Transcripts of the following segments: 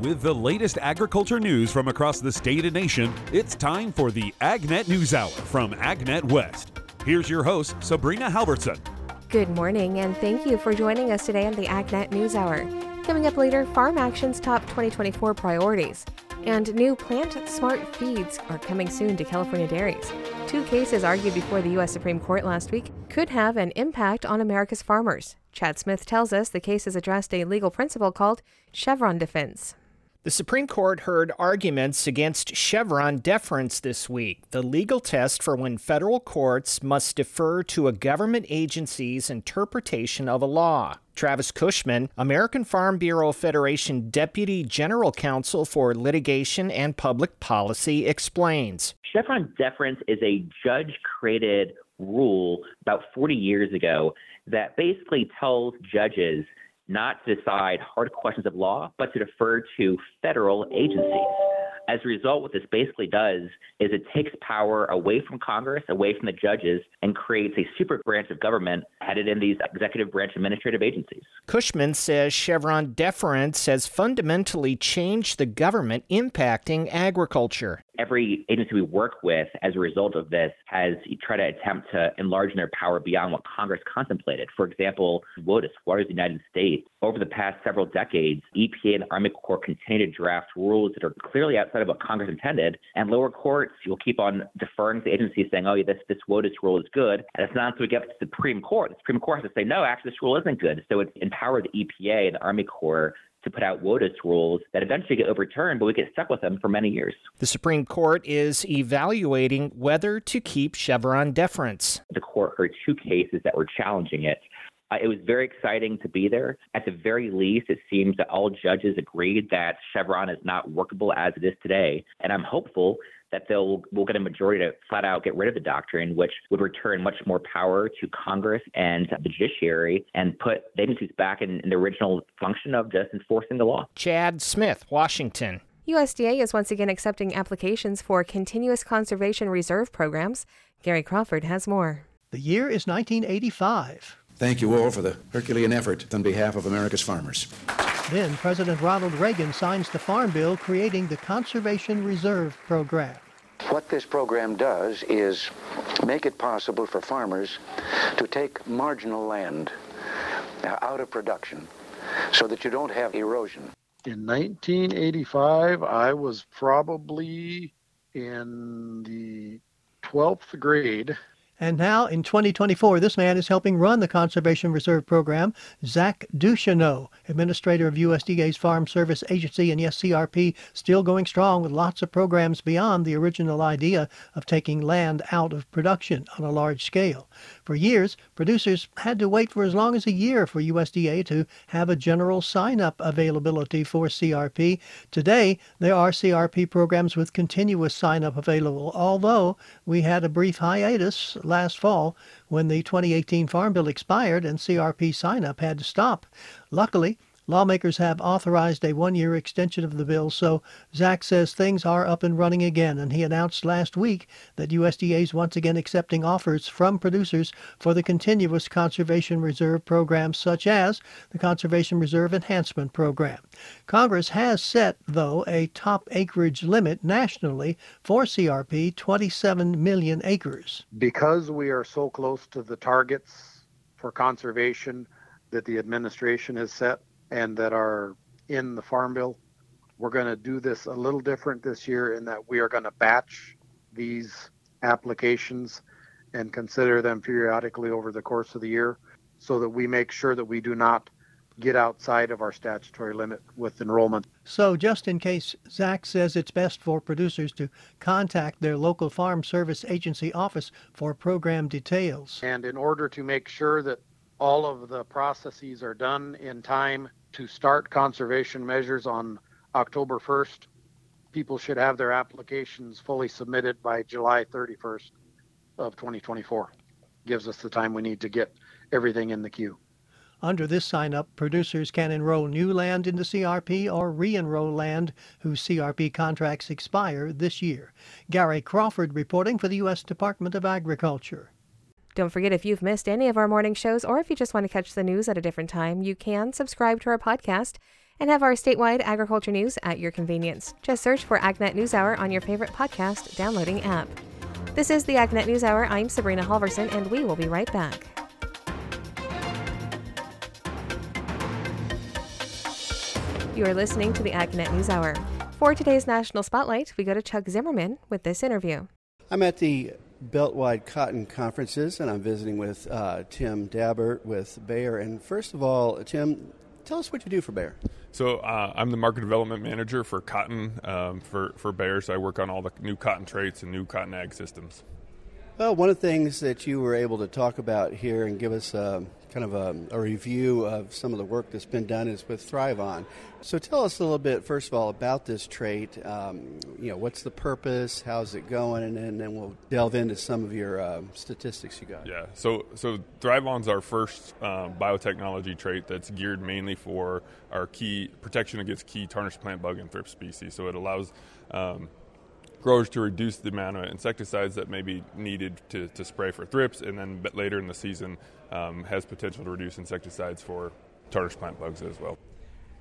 With the latest agriculture news from across the state and nation, it's time for the AgNet News Hour from AgNet West. Here's your host, Sabrina Halvorson. Good morning, and thank you for joining us today on the AgNet News Hour. Coming up later, Farm Action's top 2024 priorities. And new planet smart feeds are coming soon to California dairies. Two cases argued before the U.S. Supreme Court last week could have an impact on America's farmers. Chad Smith tells us the cases addressed a legal principle called Chevron deference. The Supreme Court heard arguments against Chevron deference this week, the legal test for when federal courts must defer to a government agency's interpretation of a law. Travis Cushman, American Farm Bureau Federation Deputy General Counsel for Litigation and Public Policy, explains. Chevron deference is a judge created rule about 40 years ago that basically tells judges not to decide hard questions of law, but to defer to federal agencies. As a result, what this basically does is it takes power away from Congress, away from the judges, and creates a super branch of government headed in these executive branch administrative agencies. Cushman says Chevron deference has fundamentally changed the government impacting agriculture every agency we work with as a result of this has tried to attempt to enlarge their power beyond what Congress contemplated. For example, WOTUS, Waters of the United States, over the past several decades, EPA and Army Corps continue to draft rules that are clearly outside of what Congress intended, and lower courts will keep on deferring to the agency saying, oh, yeah, this, this WOTUS rule is good. And it's not until we get to the Supreme Court. The Supreme Court has to say, no, actually, this rule isn't good. So it empowered the EPA and the Army Corps to put out WOTUS rules that eventually get overturned, but we get stuck with them for many years. The Supreme Court is evaluating whether to keep Chevron deference. The court heard two cases that were challenging it. Uh, it was very exciting to be there. At the very least, it seems that all judges agreed that Chevron is not workable as it is today. And I'm hopeful that they'll will get a majority to flat out get rid of the doctrine, which would return much more power to Congress and the judiciary and put the agencies back in, in the original function of just enforcing the law. Chad Smith, Washington. USDA is once again accepting applications for continuous conservation reserve programs. Gary Crawford has more. The year is 1985. Thank you all for the Herculean effort on behalf of America's farmers. Then President Ronald Reagan signs the Farm Bill creating the Conservation Reserve Program. What this program does is make it possible for farmers to take marginal land uh, out of production so that you don't have erosion. In 1985, I was probably in the 12th grade and now in 2024, this man is helping run the Conservation Reserve Program. Zach Ducheneaux, administrator of USDA's Farm Service Agency and yes, CRP, still going strong with lots of programs beyond the original idea of taking land out of production on a large scale. For years, producers had to wait for as long as a year for USDA to have a general sign-up availability for CRP. Today, there are CRP programs with continuous sign-up available, although we had a brief hiatus last fall when the 2018 Farm Bill expired and CRP sign-up had to stop. Luckily, Lawmakers have authorized a one year extension of the bill, so Zach says things are up and running again. And he announced last week that USDA is once again accepting offers from producers for the continuous conservation reserve programs, such as the Conservation Reserve Enhancement Program. Congress has set, though, a top acreage limit nationally for CRP 27 million acres. Because we are so close to the targets for conservation that the administration has set, and that are in the Farm Bill. We're going to do this a little different this year in that we are going to batch these applications and consider them periodically over the course of the year so that we make sure that we do not get outside of our statutory limit with enrollment. So, just in case Zach says it's best for producers to contact their local farm service agency office for program details. And in order to make sure that all of the processes are done in time to start conservation measures on October 1st. People should have their applications fully submitted by July 31st of 2024. Gives us the time we need to get everything in the queue. Under this sign up, producers can enroll new land into CRP or re enroll land whose CRP contracts expire this year. Gary Crawford reporting for the U.S. Department of Agriculture. Don't forget if you've missed any of our morning shows or if you just want to catch the news at a different time, you can subscribe to our podcast and have our statewide agriculture news at your convenience. Just search for AgNet News Hour on your favorite podcast downloading app. This is the AgNet News Hour. I'm Sabrina Halvorson, and we will be right back. You are listening to the AgNet News Hour. For today's National Spotlight, we go to Chuck Zimmerman with this interview. I'm at the Beltwide Cotton Conferences, and I'm visiting with uh, Tim Dabbert with Bayer. And first of all, Tim, tell us what you do for Bayer. So uh, I'm the market development manager for cotton um, for for Bayer. So I work on all the new cotton traits and new cotton ag systems. Well, one of the things that you were able to talk about here and give us a, kind of a, a, review of some of the work that's been done is with ThryvOn. So tell us a little bit, first of all, about this trait. Um, you know, what's the purpose? How's it going? And, and then we'll delve into some of your uh, statistics you got. Yeah. So so ThryvOn's our first um, biotechnology trait that's geared mainly for our key protection against key tarnished plant bug and thrips species. So it allows um, growers to reduce the amount of insecticides that may be needed to, to spray for thrips, and then later in the season um, has potential to reduce insecticides for tarnished plant bugs as well.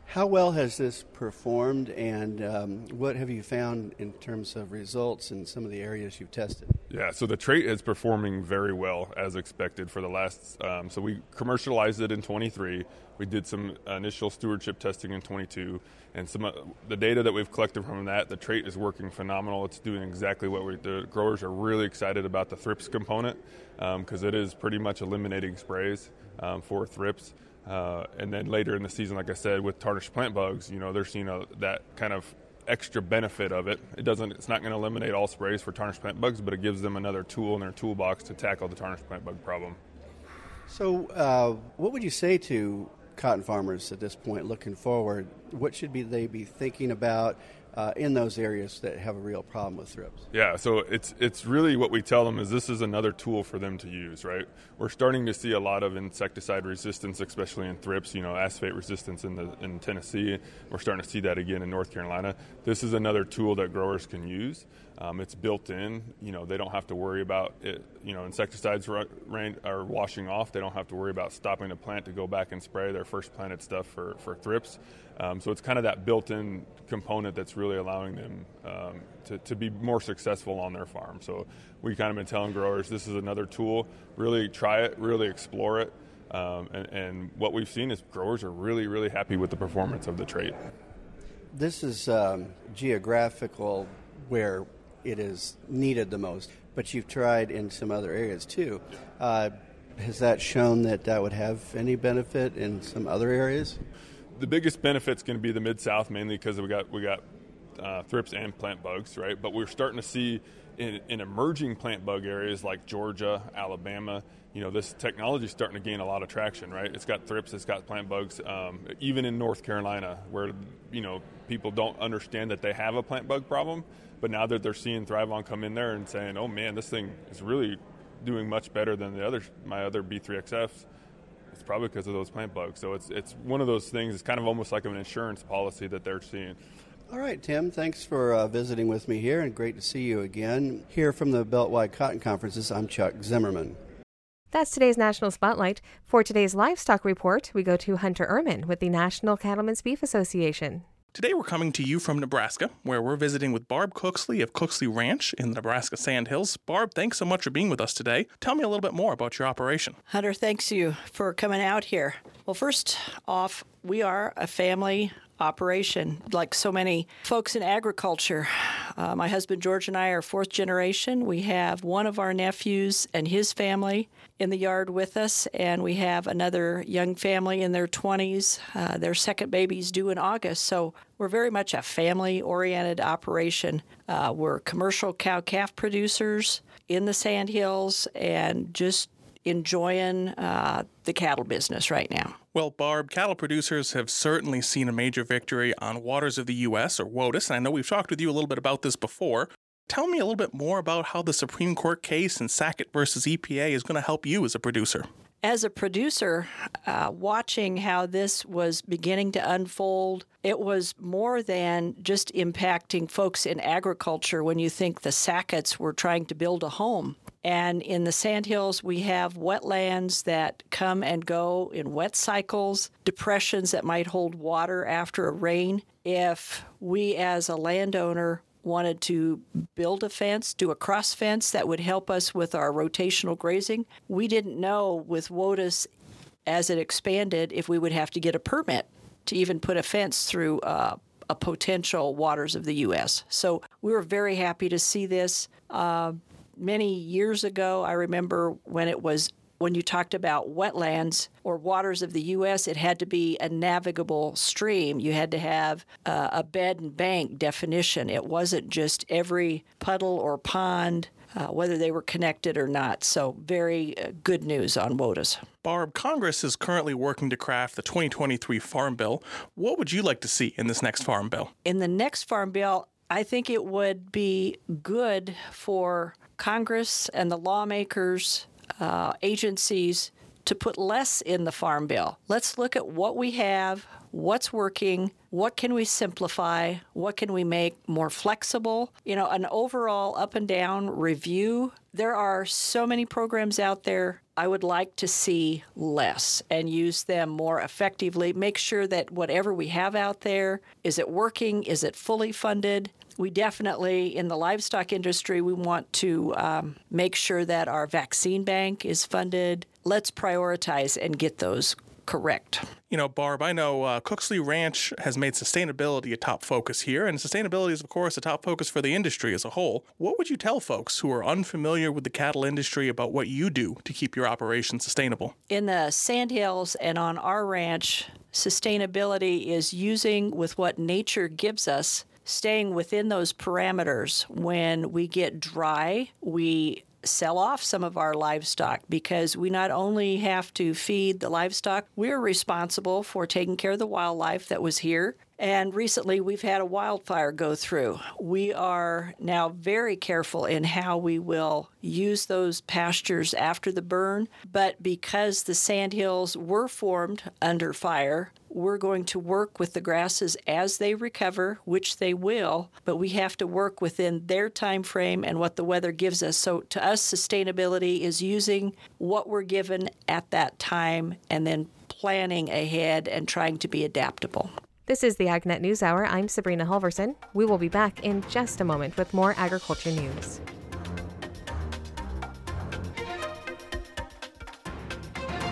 How well has this performed, and um, what have you found in terms of results in some of the areas you've tested? Yeah, so the trait is performing very well as expected for the last. Um, so we commercialized it in 23. We did some initial stewardship testing in 22, and some the data that we've collected from that, the trait is working phenomenal. It's doing exactly what we. The growers are really excited about the thrips component because um, it is pretty much eliminating sprays um, for thrips. Uh, and then later in the season, like I said, with tarnished plant bugs, you know, they're seeing a, that kind of extra benefit of it. It doesn't. It's not going to eliminate all sprays for tarnished plant bugs, but it gives them another tool in their toolbox to tackle the tarnished plant bug problem. So, uh, what would you say to cotton farmers at this point, looking forward? What should be they be thinking about? Uh, in those areas that have a real problem with thrips. Yeah, so it's it's really what we tell them is this is another tool for them to use, right? We're starting to see a lot of insecticide resistance, especially in thrips. You know, acephate resistance in the in Tennessee. We're starting to see that again in North Carolina. This is another tool that growers can use. Um, it's built in. You know, they don't have to worry about it. You know, insecticides rain, are washing off. They don't have to worry about stopping the plant to go back and spray their first planted stuff for, for thrips. Um, so it's kind of that built-in component that's really allowing them um, to, to be more successful on their farm. So we kind of been telling growers this is another tool. Really try it. Really explore it. Um, and, and, what we've seen is growers are really, really happy with the performance of the trait. This is um, geographical where it is needed the most. But you've tried in some other areas too. Uh, has that shown that that would have any benefit in some other areas? The biggest benefit is going to be the mid south, mainly because we got we got uh, thrips and plant bugs, right? But we're starting to see in, in, emerging plant bug areas like Georgia, Alabama, you know, this technology is starting to gain a lot of traction, right? It's got thrips, it's got plant bugs. Um, even in North Carolina, where you know people don't understand that they have a plant bug problem, but now that they're seeing ThryvOn come in there and saying, "Oh man, this thing is really doing much better than the other my other B3XFs," it's probably because of those plant bugs. So it's it's one of those things. It's kind of almost like an insurance policy that they're seeing. All right, Tim, thanks for uh, visiting with me here, and great to see you again. Here from the Beltwide Cotton Conferences, I'm Chuck Zimmerman. That's today's National Spotlight. For today's livestock report, we go to Hunter Ihrman with the National Cattlemen's Beef Association. Today we're coming to you from Nebraska, where we're visiting with Barb Cooksley of Cooksley Ranch in the Nebraska Sandhills. Barb, thanks so much for being with us today. Tell me a little bit more about your operation. Hunter, thanks you for coming out here. Well, first off, we are a family operation, like so many folks in agriculture. Uh, my husband George and I are fourth generation. We have one of our nephews and his family in the yard with us, and we have another young family in their 20s. Uh, their second baby's due in August, so we're very much a family oriented operation. Uh, we're commercial cow calf producers in the Sandhills and just enjoying uh, the cattle business right now. Well, Barb, cattle producers have certainly seen a major victory on Waters of the U.S., or WOTUS, and I know we've talked with you a little bit about this before. Tell me a little bit more about how the Supreme Court case in Sackett versus EPA is going to help you as a producer. As a producer, uh, watching how this was beginning to unfold, it was more than just impacting folks in agriculture when you think the Sacketts were trying to build a home And in the sandhills, we have wetlands that come and go in wet cycles, depressions that might hold water after a rain. If we as a landowner wanted to build a fence, do a cross fence that would help us with our rotational grazing, we didn't know with WOTUS as it expanded if we would have to get a permit to even put a fence through uh, a potential waters of the U.S. So we were very happy to see this. Uh, many years ago, I remember when it was when you talked about wetlands or waters of the U.S., it had to be a navigable stream. You had to have uh, a bed and bank definition. It wasn't just every puddle or pond, uh, whether they were connected or not. So, very uh, good news on WOTUS. Barb, Congress is currently working to craft the 2023 Farm Bill. What would you like to see in this next Farm Bill? In the next Farm Bill, I think it would be good for Congress and the lawmakers uh, agencies to put less in the Farm Bill. Let's look at what we have, what's working, what can we simplify, what can we make more flexible. You know, an overall up and down review. There are so many programs out there. I would like to see less and use them more effectively. Make sure that whatever we have out there is it working? Is it fully funded? We definitely, in the livestock industry, we want to um, make sure that our vaccine bank is funded. Let's prioritize and get those correct. You know, Barb, I know uh, Cooksley Ranch has made sustainability a top focus here, and sustainability is, of course, a top focus for the industry as a whole. What would you tell folks who are unfamiliar with the cattle industry about what you do to keep your operation sustainable? In the Sandhills and on our ranch, sustainability is using with what nature gives us staying within those parameters. When we get dry, we sell off some of our livestock because we not only have to feed the livestock, we're responsible for taking care of the wildlife that was here. And recently we've had a wildfire go through. We are now very careful in how we will use those pastures after the burn. But because the sandhills were formed under fire, we're going to work with the grasses as they recover, which they will, but we have to work within their time frame and what the weather gives us. So to us sustainability is using what we're given at that time and then planning ahead and trying to be adaptable. This is the AgNet News Hour. I'm Sabrina Halvorson. We will be back in just a moment with more agriculture news.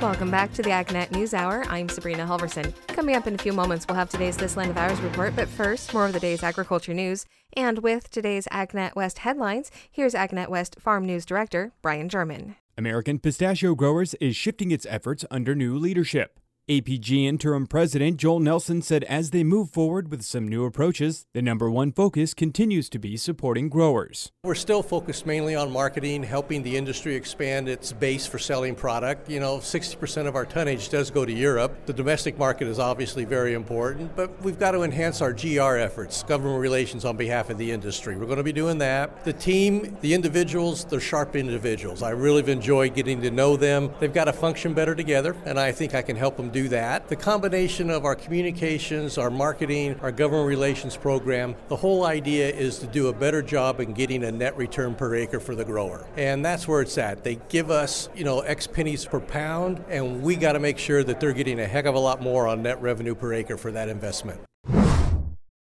Welcome back to the AgNet News Hour. I'm Sabrina Halvorson. Coming up in a few moments, we'll have today's This Land of Ours report, but first, more of the day's agriculture news. And with today's AgNet West headlines, here's AgNet West Farm News Director Brian German. American Pistachio Growers is shifting its efforts under new leadership. APG interim president Joel Nelson said as they move forward with some new approaches, the number one focus continues to be supporting growers. We're still focused mainly on marketing, helping the industry expand its base for selling product. You know, 60% of our tonnage does go to Europe. The domestic market is obviously very important, but we've got to enhance our GR efforts, government relations on behalf of the industry. We're going to be doing that. The team, the individuals, they're sharp individuals. I really have enjoyed getting to know them. They've got to function better together, and I think I can help them do that. The combination of our communications, our marketing, our government relations program, the whole idea is to do a better job in getting a net return per acre for the grower. And that's where it's at. They give us, you know, X pennies per pound, and we got to make sure that they're getting a heck of a lot more on net revenue per acre for that investment.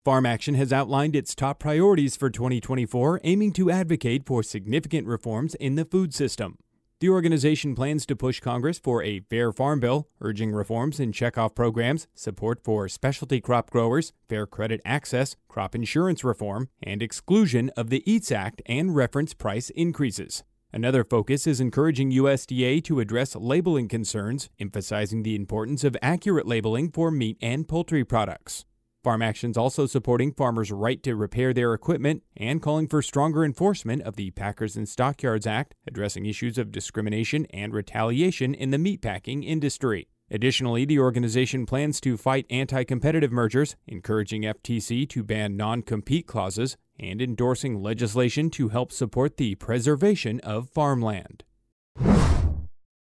Farm Action has outlined its top priorities for 2024, aiming to advocate for significant reforms in the food system. The organization plans to push Congress for a fair farm bill, urging reforms in checkoff programs, support for specialty crop growers, fair credit access, crop insurance reform, and exclusion of the EATS Act and reference price increases. Another focus is encouraging USDA to address labeling concerns, emphasizing the importance of accurate labeling for meat and poultry products. Farm Action's also supporting farmers' right to repair their equipment and calling for stronger enforcement of the Packers and Stockyards Act, addressing issues of discrimination and retaliation in the meatpacking industry. Additionally, the organization plans to fight anti competitive mergers, encouraging FTC to ban non compete clauses, and endorsing legislation to help support the preservation of farmland.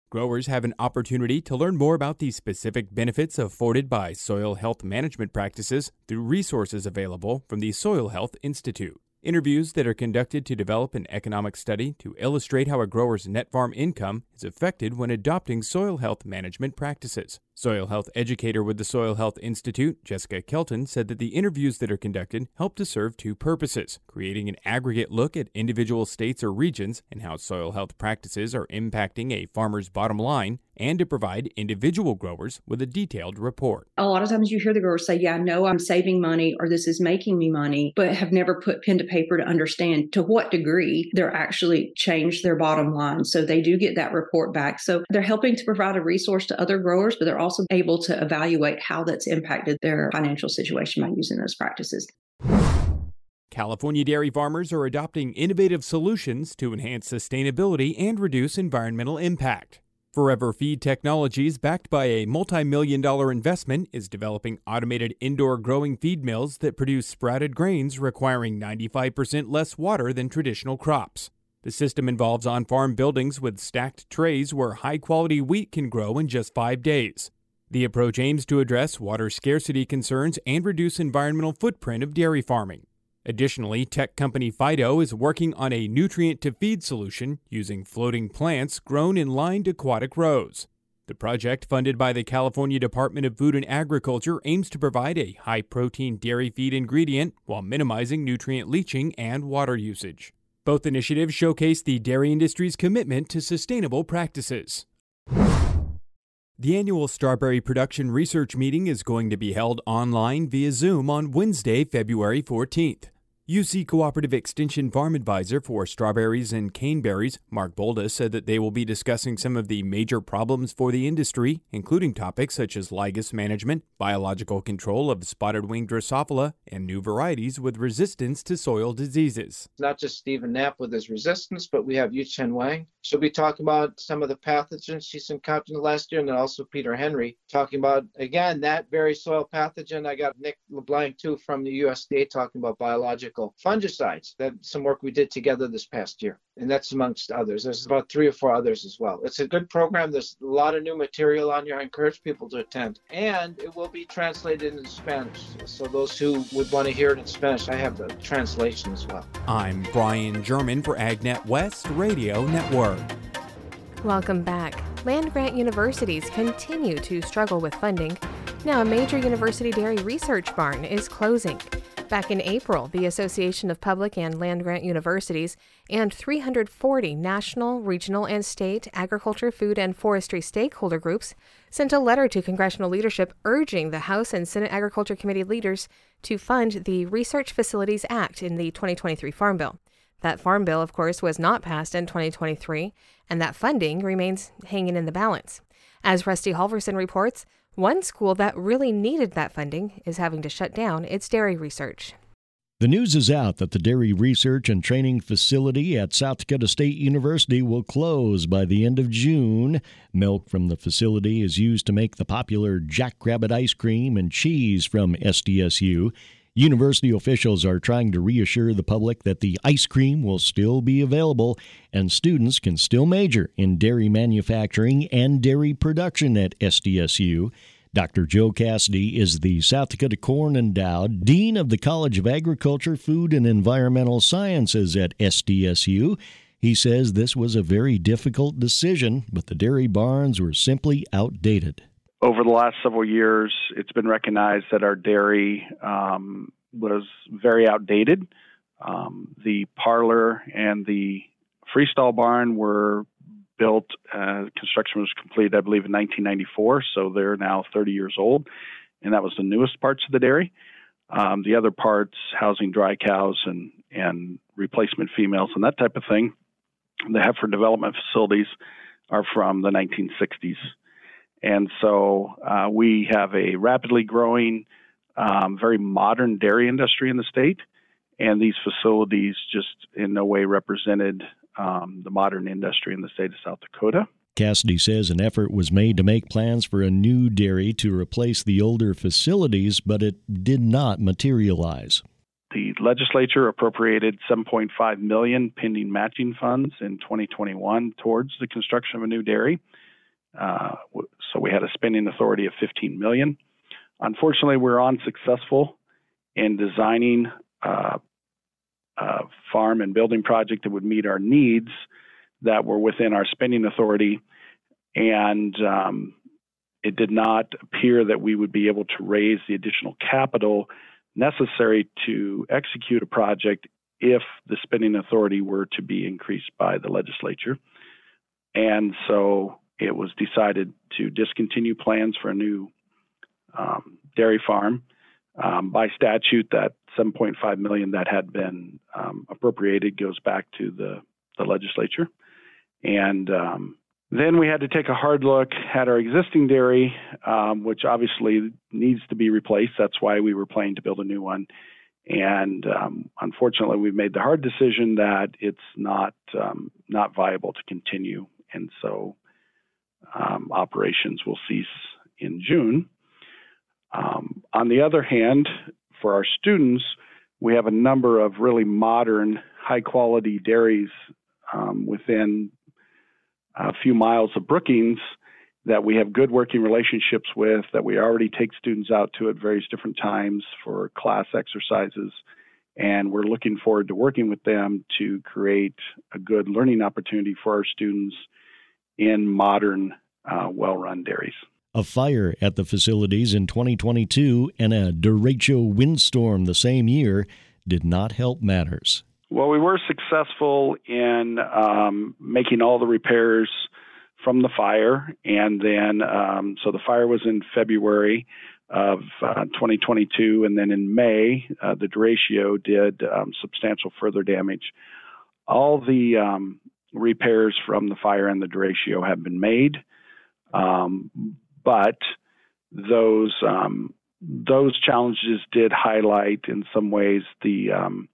Growers have an opportunity to learn more about the specific benefits afforded by soil health management practices through resources available from the Soil Health Institute. Interviews that are conducted to develop an economic study to illustrate how a grower's net farm income is affected when adopting soil health management practices. Soil health educator with the Soil Health Institute, Jessica Kelton, said that the interviews that are conducted help to serve two purposes creating an aggregate look at individual states or regions and how soil health practices are impacting a farmer's bottom line, and to provide individual growers with a detailed report. A lot of times you hear the growers say, Yeah, I know I'm saving money or this is making me money, but have never put pen to paper to understand to what degree they're actually changed their bottom line. So they do get that report back. So they're helping to provide a resource to other growers, but they're also able to evaluate how that's impacted their financial situation by using those practices. California dairy farmers are adopting innovative solutions to enhance sustainability and reduce environmental impact. Forever Feed Technologies, backed by a multi million dollar investment, is developing automated indoor growing feed mills that produce sprouted grains requiring 95% less water than traditional crops. The system involves on farm buildings with stacked trays where high quality wheat can grow in just five days. The approach aims to address water scarcity concerns and reduce environmental footprint of dairy farming. Additionally, tech company Fyto is working on a nutrient to feed solution using floating plants grown in lined aquatic rows. The project, funded by the California Department of Food and Agriculture, aims to provide a high protein dairy feed ingredient while minimizing nutrient leaching and water usage. Both initiatives showcase the dairy industry's commitment to sustainable practices. The annual Strawberry Production Research Meeting is going to be held online via Zoom on Wednesday, February 14th. UC Cooperative Extension Farm Advisor for strawberries and caneberries, Mark Bolda, said that they will be discussing some of the major problems for the industry, including topics such as lygus management, biological control of spotted wing Drosophila, and new varieties with resistance to soil diseases. Not just Stephen Knapp with his resistance, but we have Yu Chen Wang. She'll be talking about some of the pathogens she's encountered last year, and then also Peter Henry talking about, again, that very soil pathogen. I got Nick LeBlanc, too, from the USDA talking about biological fungicides. That's some work we did together this past year, and that's amongst others. There's about three or four others as well. It's a good program. There's a lot of new material on here. I encourage people to attend, and it will be translated into Spanish. So those who would want to hear it in Spanish, I have the translation as well. I'm Brian German for AgNet West Radio Network. Welcome back. Land grant universities continue to struggle with funding. Now, a major university dairy research barn is closing. Back in April, the Association of Public and Land Grant Universities and 340 national, regional, and state agriculture, food, and forestry stakeholder groups sent a letter to congressional leadership urging the House and Senate Agriculture Committee leaders to fund the Research Facilities Act in the 2023 Farm Bill. That Farm Bill, of course, was not passed in 2023, and that funding remains hanging in the balance. As Rusty Halverson reports, one school that really needed that funding is having to shut down its dairy research. The news is out that the Dairy Research and Training Facility at South Dakota State University will close by the end of June. Milk from the facility is used to make the popular Jackrabbit ice cream and cheese from SDSU. University officials are trying to reassure the public that the ice cream will still be available and students can still major in dairy manufacturing and dairy production at SDSU. Dr. Joe Cassady is the South Dakota Corn Endowed Dean of the College of Agriculture, Food, and Environmental Sciences at SDSU. He says this was a very difficult decision, but the dairy barns were simply outdated over the last several years, it's been recognized that our dairy um, was very outdated. Um, the parlor and the freestall barn were built, uh, construction was completed, I believe, in 1994, so they're now 30 years old, and that was the newest parts of the dairy. Um, the other parts, housing dry cows and, and replacement females and that type of thing, the heifer development facilities are from the 1960s. And so uh, we have a rapidly growing, um, very modern dairy industry in the state, and these facilities just in no way represented um, the modern industry in the state of South Dakota. Cassady says an effort was made to make plans for a new dairy to replace the older facilities, but it did not materialize. The legislature appropriated 7.5 million pending matching funds in 2021 towards the construction of a new dairy. Uh, so we had a spending authority of 15 million. Unfortunately, we we're unsuccessful in designing uh, a farm and building project that would meet our needs that were within our spending authority. And um, it did not appear that we would be able to raise the additional capital necessary to execute a project if the spending authority were to be increased by the legislature. And so it was decided to discontinue plans for a new um, dairy farm. Um, by statute, that 7.5 million that had been um, appropriated goes back to the, the legislature. And um, then we had to take a hard look at our existing dairy, um, which obviously needs to be replaced. That's why we were planning to build a new one. And um, unfortunately, we've made the hard decision that it's not not viable to continue, and so um, operations will cease in June. Um, on the other hand, for our students, we have a number of really modern, high quality dairies um, within a few miles of Brookings that we have good working relationships with, that we already take students out to at various different times for class exercises. And we're looking forward to working with them to create a good learning opportunity for our students in modern, uh, well run dairies. A fire at the facilities in 2022 and a derecho windstorm the same year did not help matters. Well, we were successful in um, making all the repairs from the fire, and then um, so the fire was in February of uh, 2022, and then in May, uh, the derecho did um, substantial further damage. All the um, repairs from the fire and the derecho have been made, um, but those um, those challenges did highlight in some ways the um,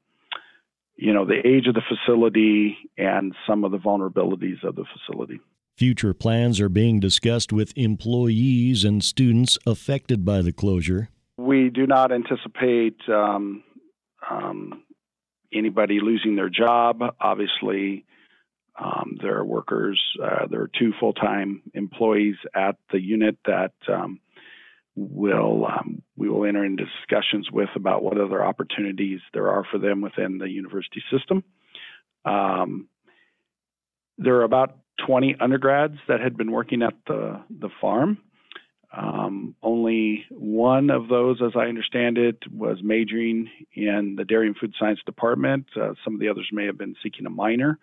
you know, the age of the facility and some of the vulnerabilities of the facility. Future plans are being discussed with employees and students affected by the closure. We do not anticipate um, um, anybody losing their job. Obviously, um, there are workers, uh, there are two full time employees at the unit that um, will um, we will enter into discussions with about what other opportunities there are for them within the university system. Um, there are about 20 undergrads that had been working at the the farm. Um, only one of those, as I understand it, was majoring in the dairy and food science department. Uh, some of the others may have been seeking a minor,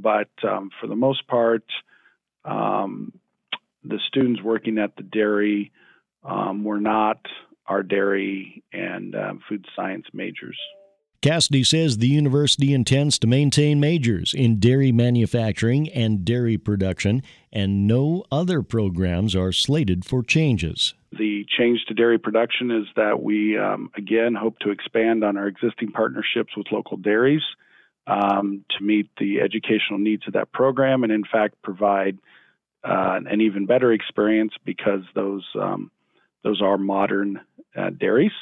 but um, for the most part, um, the students working at the dairy um, were not our dairy and um, food science majors. Cassady says the university intends to maintain majors in dairy manufacturing and dairy production, and no other programs are slated for changes. The change to dairy production is that we, um, again, hope to expand on our existing partnerships with local dairies um, to meet the educational needs of that program, and in fact, provide uh, an even better experience because those um, those are modern uh, dairies.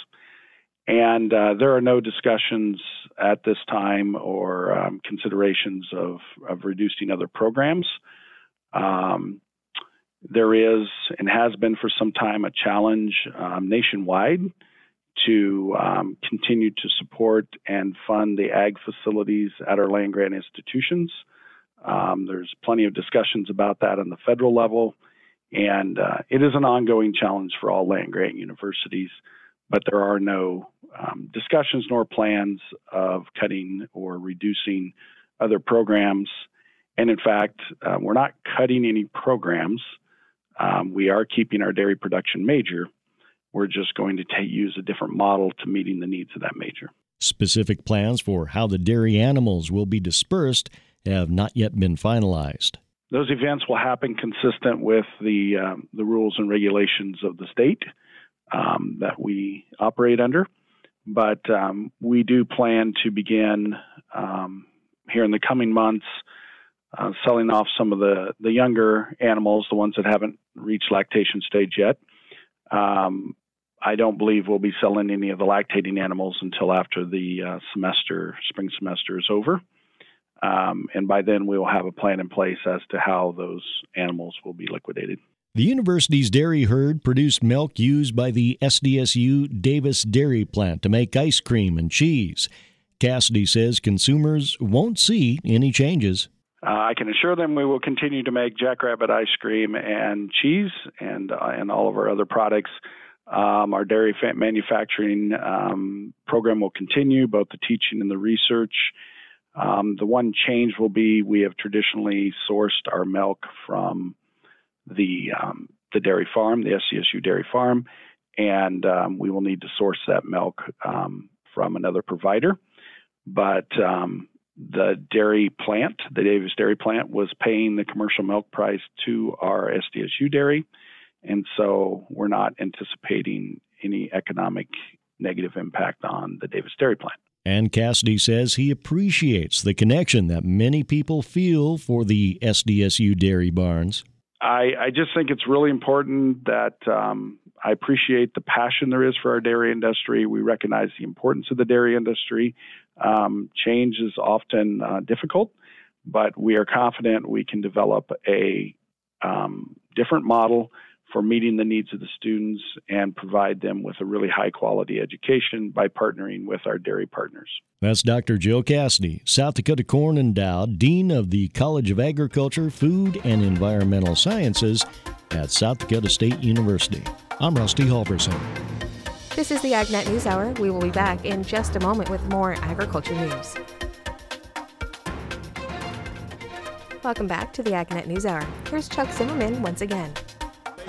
And uh, there are no discussions at this time or um, considerations of, of reducing other programs. Um, there is and has been for some time a challenge um, nationwide to um, continue to support and fund the ag facilities at our land grant institutions. Um, there's plenty of discussions about that on the federal level. And uh, it is an ongoing challenge for all land grant universities, but there are no um, discussions nor plans of cutting or reducing other programs. And in fact, uh, we're not cutting any programs. Um, we are keeping our dairy production major. We're just going to t- use a different model to meeting the needs of that major. Specific plans for how the dairy animals will be dispersed have not yet been finalized. Those events will happen consistent with the um, the rules and regulations of the state um, that we operate under. But um, we do plan to begin um, here in the coming months uh, selling off some of the the younger animals, the ones that haven't reached lactation stage yet. Um, I don't believe we'll be selling any of the lactating animals until after the uh, semester, spring semester, is over. Um, and by then, we will have a plan in place as to how those animals will be liquidated. The university's dairy herd produced milk used by the SDSU Davis Dairy Plant to make ice cream and cheese. Cassady says consumers won't see any changes. Uh, I can assure them we will continue to make Jackrabbit ice cream and cheese and uh, and all of our other products. Um, our dairy manufacturing um, program will continue, both the teaching and the research. Um, the one change will be we have traditionally sourced our milk from the um, the dairy farm, the SDSU dairy farm, and um, we will need to source that milk um, from another provider. But the dairy plant, the Davis Dairy Plant, was paying the commercial milk price to our SDSU dairy, and so we're not anticipating any economic negative impact on the Davis Dairy Plant. And Cassady says he appreciates the connection that many people feel for the SDSU dairy barns. I, I just think it's really important that um, I appreciate the passion there is for our dairy industry. We recognize the importance of the dairy industry. Um, change is often uh, difficult, but we are confident we can develop a um, different model for meeting the needs of the students and provide them with a really high quality education by partnering with our dairy partners. That's Dr. Jill Cassady, South Dakota Corn Endowed, Dean of the College of Agriculture, Food, and Environmental Sciences at South Dakota State University. I'm Rusty Halverson. This is the AgNet News Hour. We will be back in just a moment with more agriculture news. Welcome back to the AgNet News Hour. Here's Chuck Zimmerman once again.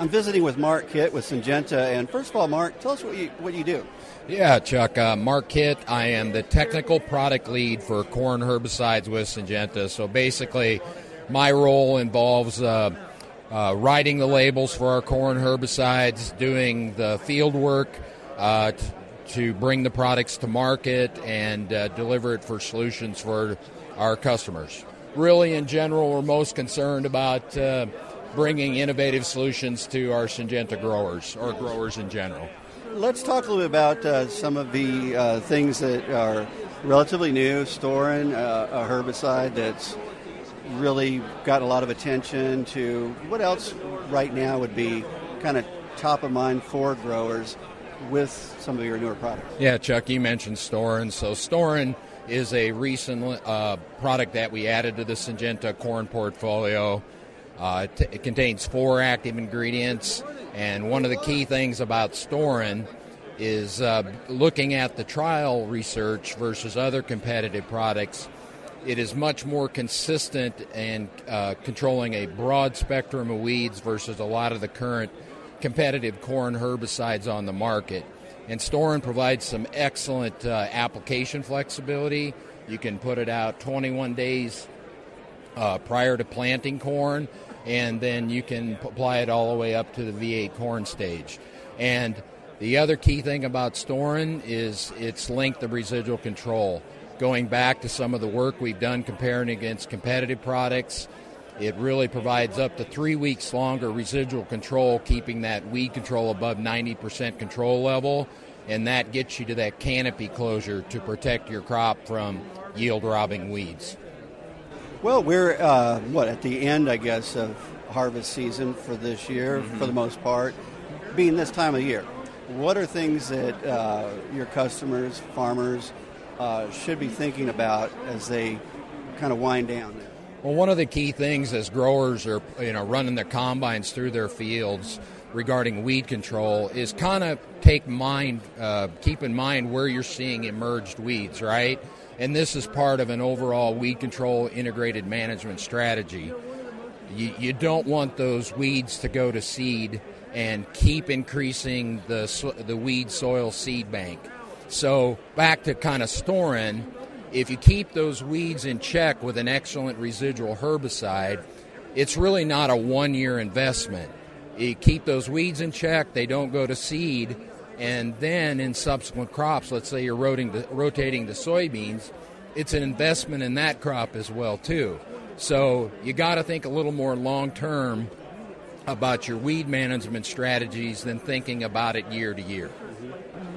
I'm visiting with Mark Kitt with Syngenta, and first of all, Mark, tell us what you what you do. Yeah, Chuck. Uh, Mark Kitt. I am the technical product lead for corn herbicides with Syngenta. So basically, my role involves uh, uh, writing the labels for our corn herbicides, doing the field work uh, t- to bring the products to market, and uh, deliver it for solutions for our customers. Really, in general, we're most concerned about uh, bringing innovative solutions to our Syngenta growers or growers in general. Let's talk a little bit about uh, some of the uh, things that are relatively new. Storen, uh, a herbicide that's really got a lot of attention to. What else right now would be kind of top of mind for growers with some of your newer products? Yeah, Chuck, you mentioned Storen. So Storen is a recent uh, product that we added to the Syngenta corn portfolio. Uh, it, t- it, contains four active ingredients, and one of the key things about Storen is uh, looking at the trial research versus other competitive products. It is much more consistent in uh, controlling a broad spectrum of weeds versus a lot of the current competitive corn herbicides on the market. And Storen provides some excellent uh, application flexibility. You can put it out 21 days uh, prior to planting corn and then you can apply it all the way up to the V8 corn stage. And the other key thing about Storen is its length of residual control. Going back to some of the work we've done comparing against competitive products, it really provides up to three weeks longer residual control, keeping that weed control above 90% control level, and that gets you to that canopy closure to protect your crop from yield robbing weeds. Well, we're uh, what at the end, I guess, of harvest season for this year, mm-hmm. for the most part, being this time of year. What are things that uh, your customers, farmers, uh, should be thinking about as they kind of wind down? Well, one of the key things as growers are you know running their combines through their fields regarding weed control is kind of take mind, uh, keep in mind where you're seeing emerged weeds, right? and this is part of an overall weed control integrated management strategy. You, you don't want those weeds to go to seed and keep increasing the, the weed soil seed bank. So, back to kind of Storen, if you keep those weeds in check with an excellent residual herbicide, it's really not a one year investment. You keep those weeds in check, they don't go to seed, and then in subsequent crops, let's say you're rotating to, rotating to soybeans, it's an investment in that crop as well too. So you got to think a little more long term about your weed management strategies than thinking about it year to year.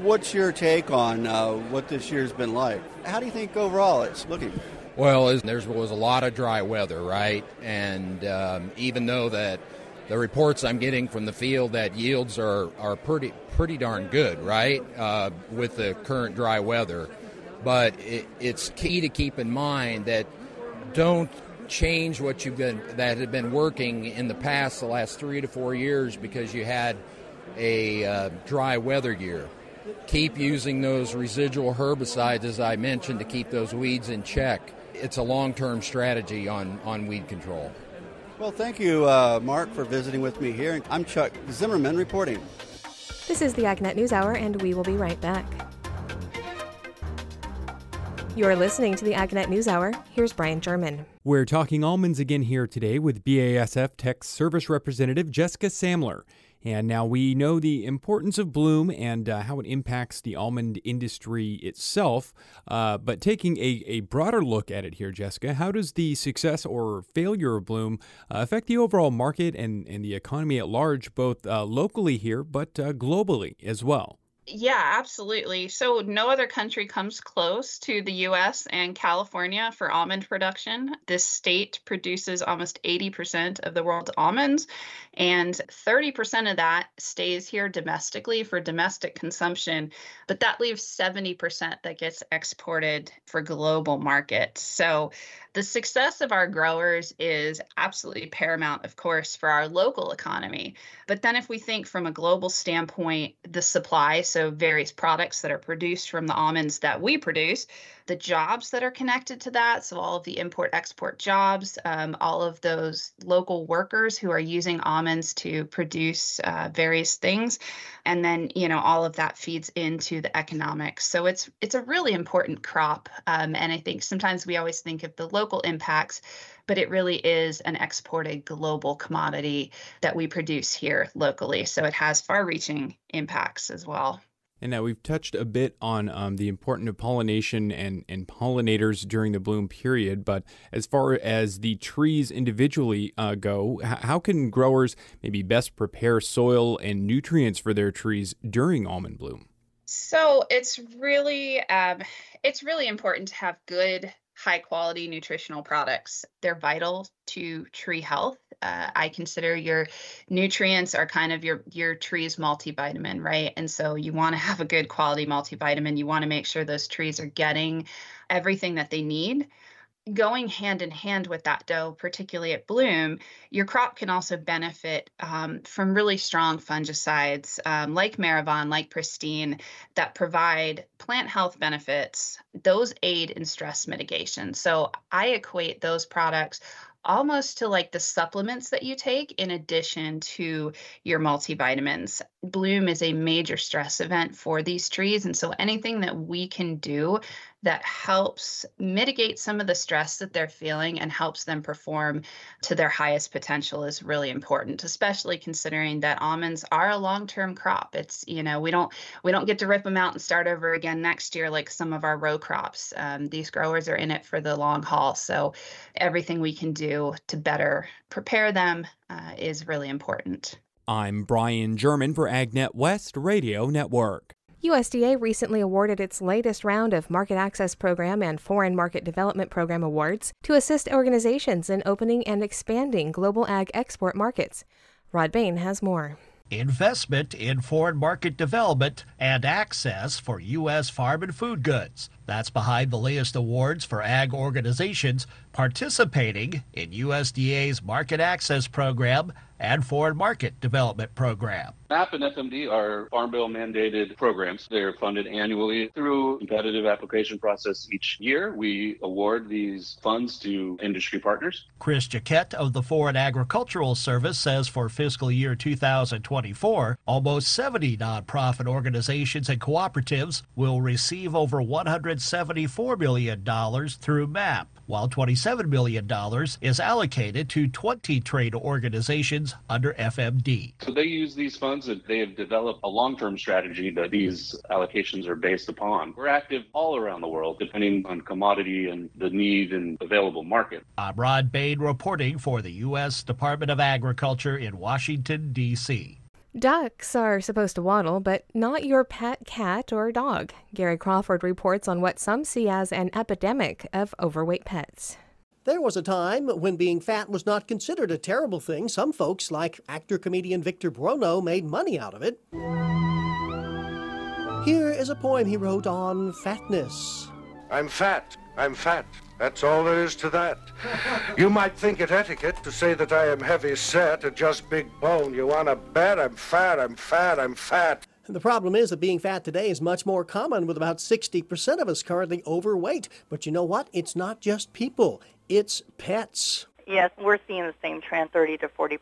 What's your take on uh, what this year's been like? How do you think overall it's looking? Well, there was a lot of dry weather, right? And um, even though that the reports I'm getting from the field that yields are, are pretty pretty darn good, right, uh, with the current dry weather. but it, it's key to keep in mind that don't change what you've been that had been working in the past the last three to four years because you had a uh, dry weather year. Keep using those residual herbicides, as I mentioned, to keep those weeds in check. It's a long term strategy on, on weed control. Well, thank you, uh, Mark, for visiting with me here. I'm Chuck Zimmerman reporting. This is the AgNet News Hour, and we will be right back. You're listening to the AgNet News Hour. Here's Brian German. We're talking almonds again here today with BASF Tech Service Representative Jessica Samler. And now we know the importance of bloom and uh, how it impacts the almond industry itself. Uh, but taking a, a broader look at it here, Jessica, how does the success or failure of bloom uh, affect the overall market and, and the economy at large, both uh, locally here but uh, globally as well? Yeah, absolutely. So, no other country comes close to the US and California for almond production. This state produces almost 80% of the world's almonds, and 30% of that stays here domestically for domestic consumption. But that leaves 70% that gets exported for global markets. So, the success of our growers is absolutely paramount, of course, for our local economy. But then, if we think from a global standpoint, the supply, so various products that are produced from the almonds that we produce, the jobs that are connected to that. So, all of the import export jobs, um, all of those local workers who are using almonds to produce uh, various things. And then, you know, all of that feeds into the economics. So, it's, it's a really important crop. Um, and I think sometimes we always think of the local impacts, but it really is an exported global commodity that we produce here locally. So, it has far reaching impacts as well. And now we've touched a bit on um, the importance of pollination and, and pollinators during the bloom period. But as far as the trees individually uh, go, h- how can growers maybe best prepare soil and nutrients for their trees during almond bloom? So it's really um, it's really important to have good high quality nutritional products. They're vital to tree health. Uh, I consider your nutrients are kind of your your tree's multivitamin, right? And so you want to have a good quality multivitamin. You want to make sure those trees are getting everything that they need going hand in hand with that dough, particularly at bloom, your crop can also benefit um, from really strong fungicides um, like Merivon, like Pristine, that provide plant health benefits. Those aid in stress mitigation. So I equate those products almost to like the supplements that you take in addition to your multivitamins. Bloom is a major stress event for these trees. And so anything that we can do that helps mitigate some of the stress that they're feeling and helps them perform to their highest potential is really important especially considering that almonds are a long-term crop. It's you know we don't we don't get to rip them out and start over again next year like some of our row crops. Um, these growers are in it for the long haul. So everything we can do to better prepare them uh, is really important i'm brian german for agnet west radio network USDA recently awarded its latest round of Market Access Program and Foreign Market Development Program awards to assist organizations in opening and expanding global ag export markets. Rod Bain has more. Investment in foreign market development and access for U.S. farm and food goods. That's behind the latest awards for ag organizations participating in USDA's Market Access Program and Foreign Market Development Program. MAP and FMD are Farm Bill mandated programs. They're funded annually through competitive application process each year. We award these funds to industry partners. Chris Jaquette of the Foreign Agricultural Service says for fiscal year 2024, almost 70 nonprofit organizations and cooperatives will receive over $174 million through MAP while $27 million is allocated to 20 trade organizations under FMD. So they use these funds and they have developed a long term strategy that these allocations are based upon. We're active all around the world, depending on commodity and the need and available market. I'm Rod Bain reporting for the U.S. Department of Agriculture in Washington, D.C. Ducks are supposed to waddle, but not your pet cat or dog. Gary Crawford reports on what some see as an epidemic of overweight pets. There was a time when being fat was not considered a terrible thing. Some folks, like actor comedian Victor Buono, made money out of it. Here is a poem he wrote on fatness. I'm fat. I'm fat. That's all there is to that. You might think it etiquette to say that I am heavy set and just big bone. You want to bet? I'm fat, I'm fat, I'm fat. The problem is that being fat today is much more common, with about 60% of us currently overweight. But you know what? It's not just people, it's pets. Yes, we're seeing the same trend 30 to 40%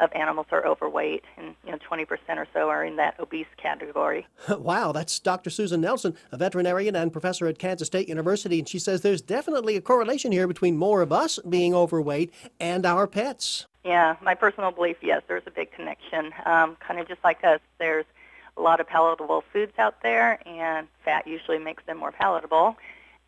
of animals are overweight, and you know 20% or so are in that obese category. wow, that's Dr. Susan Nelson, a veterinarian and professor at Kansas State University, and she says there's definitely a correlation here between more of us being overweight and our pets. Yeah, my personal belief, yes, there's a big connection. Um, kind of just like us, there's a lot of palatable foods out there, and fat usually makes them more palatable,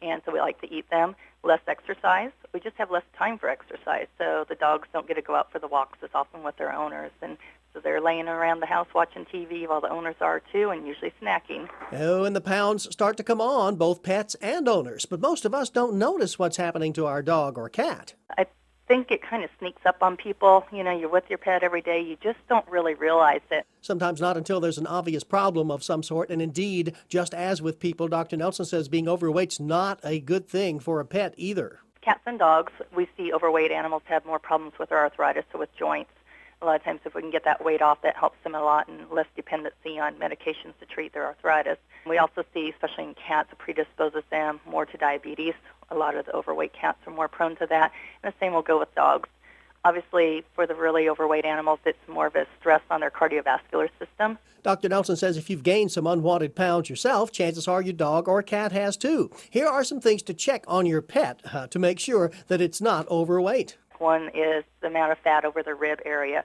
and so we like to eat them less exercise. We just have less time for exercise. So the dogs don't get to go out for the walks as often with their owners. And so they're laying around the house watching TV while the owners are too, and usually snacking. Oh, and the pounds start to come on, both pets and owners. But most of us don't notice what's happening to our dog or cat. I think it kind of sneaks up on people. You know, you're with your pet every day. You just don't really realize it. Sometimes not until there's an obvious problem of some sort. And indeed, just as with people, Dr. Nelson says being overweight's not a good thing for a pet either. Cats and dogs, we see overweight animals have more problems with their arthritis, so with joints. A lot of times, if we can get that weight off, that helps them a lot and less dependency on medications to treat their arthritis. We also see, especially in cats, it predisposes them more to diabetes, a lot of the overweight cats are more prone to that. And the same will go with dogs. Obviously, for the really overweight animals, it's more of a stress on their cardiovascular system. Dr. Nelson says if you've gained some unwanted pounds yourself, chances are your dog or cat has too. Here are some things to check on your pet uh, to make sure that it's not overweight. One is the amount of fat over the rib area.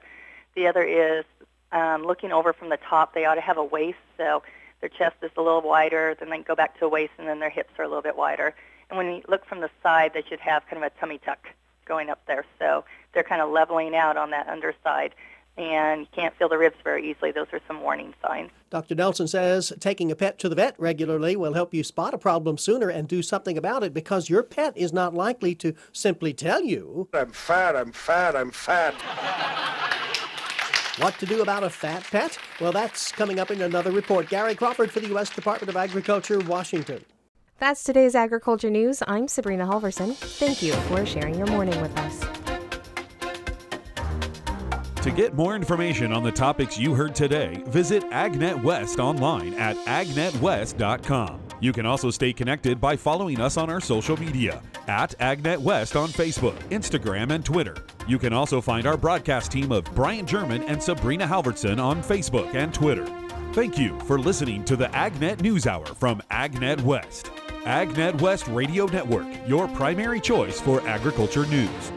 The other is um, looking over from the top. They ought to have a waist, so their chest is a little wider, then they go back to a waist, and then their hips are a little bit wider. And when you look from the side, they should have kind of a tummy tuck going up there. So they're kind of leveling out on that underside. And you can't feel the ribs very easily. Those are some warning signs. Dr. Nelson says taking a pet to the vet regularly will help you spot a problem sooner and do something about it because your pet is not likely to simply tell you, I'm fat, I'm fat, I'm fat. What to do about a fat pet? Well, that's coming up in another report. Gary Crawford for the U.S. Department of Agriculture, Washington. That's today's agriculture news. I'm Sabrina Halvorson. Thank you for sharing your morning with us. To get more information on the topics you heard today, visit AgNet West online at agnetwest.com. You can also stay connected by following us on our social media at AgNet West on Facebook, Instagram, and Twitter. You can also find our broadcast team of Brian German and Sabrina Halvorson on Facebook and Twitter. Thank you for listening to the AgNet News Hour from AgNet West. AgNet West Radio Network, your primary choice for agriculture news.